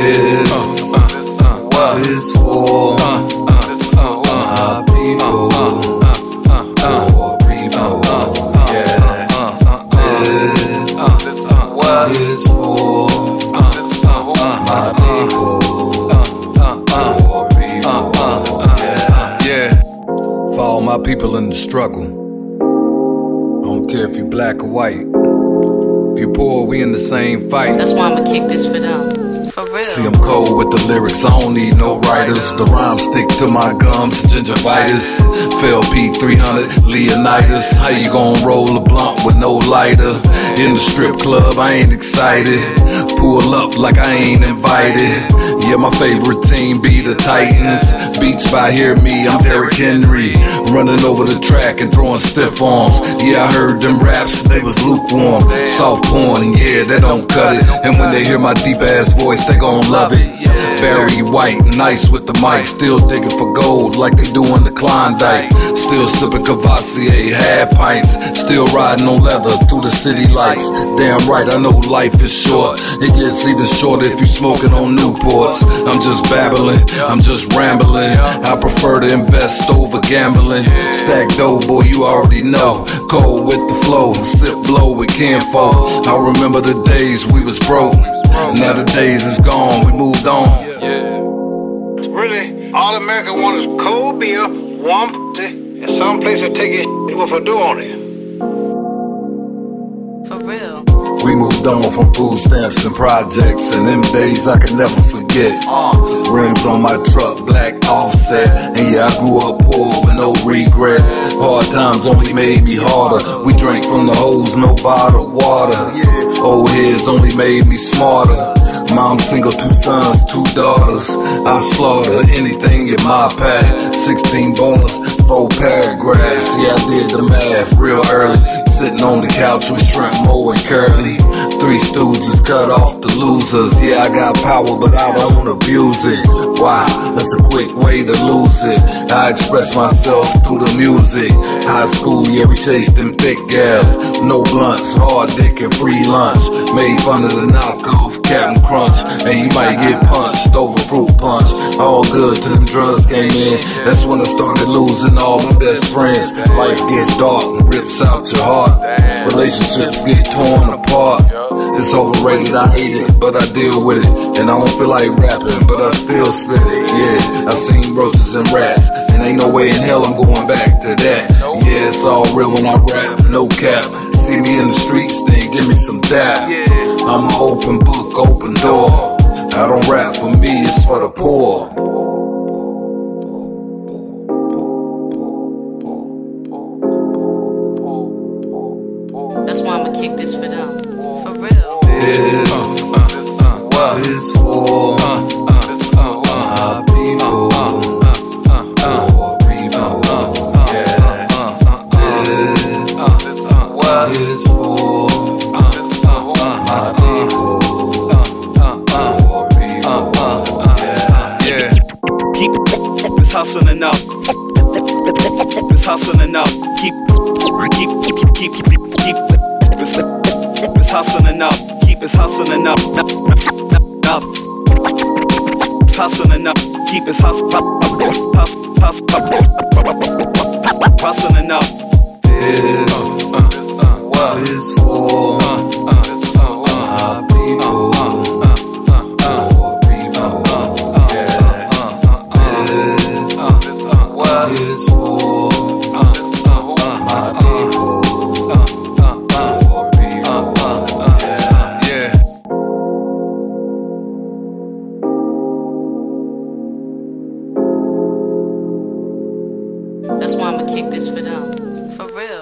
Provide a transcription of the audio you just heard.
This what is for my people. For people. Yeah. This what is for my people. For people. Yeah. Yeah. For all my people in the struggle. I don't care if you black or white. If you poor, we in the same fight. That's why I'ma kick this for them. See, I'm cold with the lyrics, I don't need no writers. The rhymes stick to my gums, gingivitis. Phil P300, Leonidas. How you gon' roll a blunt with no lighter? In the strip club, I ain't excited. Pull up like I ain't invited. Yeah, my favorite team be the Titans. Beats by Hear Me, I'm Derrick Henry. Running over the track and throwing stiff arms. Yeah, I heard them raps, they was lukewarm. Soft porn, yeah, they don't cut it. And when they hear my deep ass voice, they gon' love it. Barry White, nice with the mic. Still digging for gold like they do in the Klondike. Still sipping Courvoisier, half pints. Still riding on leather through the city lights. Damn right, I know life is short. It gets even shorter if you smoking on Newports. I'm just babbling, I'm just rambling. I prefer to invest over gambling. Stack dough, boy, you already know. Cold with the flow, sip blow with kinfolk. I remember the days we was broke. Now the days is gone, we moved on. Really, all America want is cold beer, warm pussy, and some place to take your shit with a door on it. For real. We moved on from food stamps and projects, and them days I can never forget. Uh. Rims on my truck, black offset, and yeah, I grew up poor with no regrets. Hard times only made me harder. We drank from the hose, no bottled water. Old heads only made me smarter. Mom single, two sons, two daughters. I slaughter anything in my path. 16 bars, four paragraphs. Yeah, I did the math real early. Sitting on the couch with Shemp, Moe, and curly. Three stooges cut off the losers. Yeah, I got power, but I don't abuse it. Why? that's a quick way to lose it. I express myself through the music. High school, yeah, we chased them thick gals. No blunts, hard dick and free lunch. Made fun of the knockoff Crunch. And you might get punched over fruit punch. All good till them drugs came in. That's when I started losing all my best friends. Life gets dark and rips out your heart. Relationships get torn apart. It's overrated, I hate it, but I deal with it. And I don't feel like rapping, but I still spit it. Yeah, I seen roaches and rats. And ain't no way in hell I'm going back to that. Yeah, it's all real when I rap, no cap. See me in the streets, then give me some dap. Yeah. I'm an open book, open door. I don't rap for me, it's for the poor. That's why I'ma kick this for them. For real. This uh, uh, uh, what is for hustling up. This hustling up. Keep keep keep keep keep keep, keep this this hustling up. Keep this hustling up. Up. up. Hustling up. Keep this hustle up. Hustle hustle Kick this for them. For real.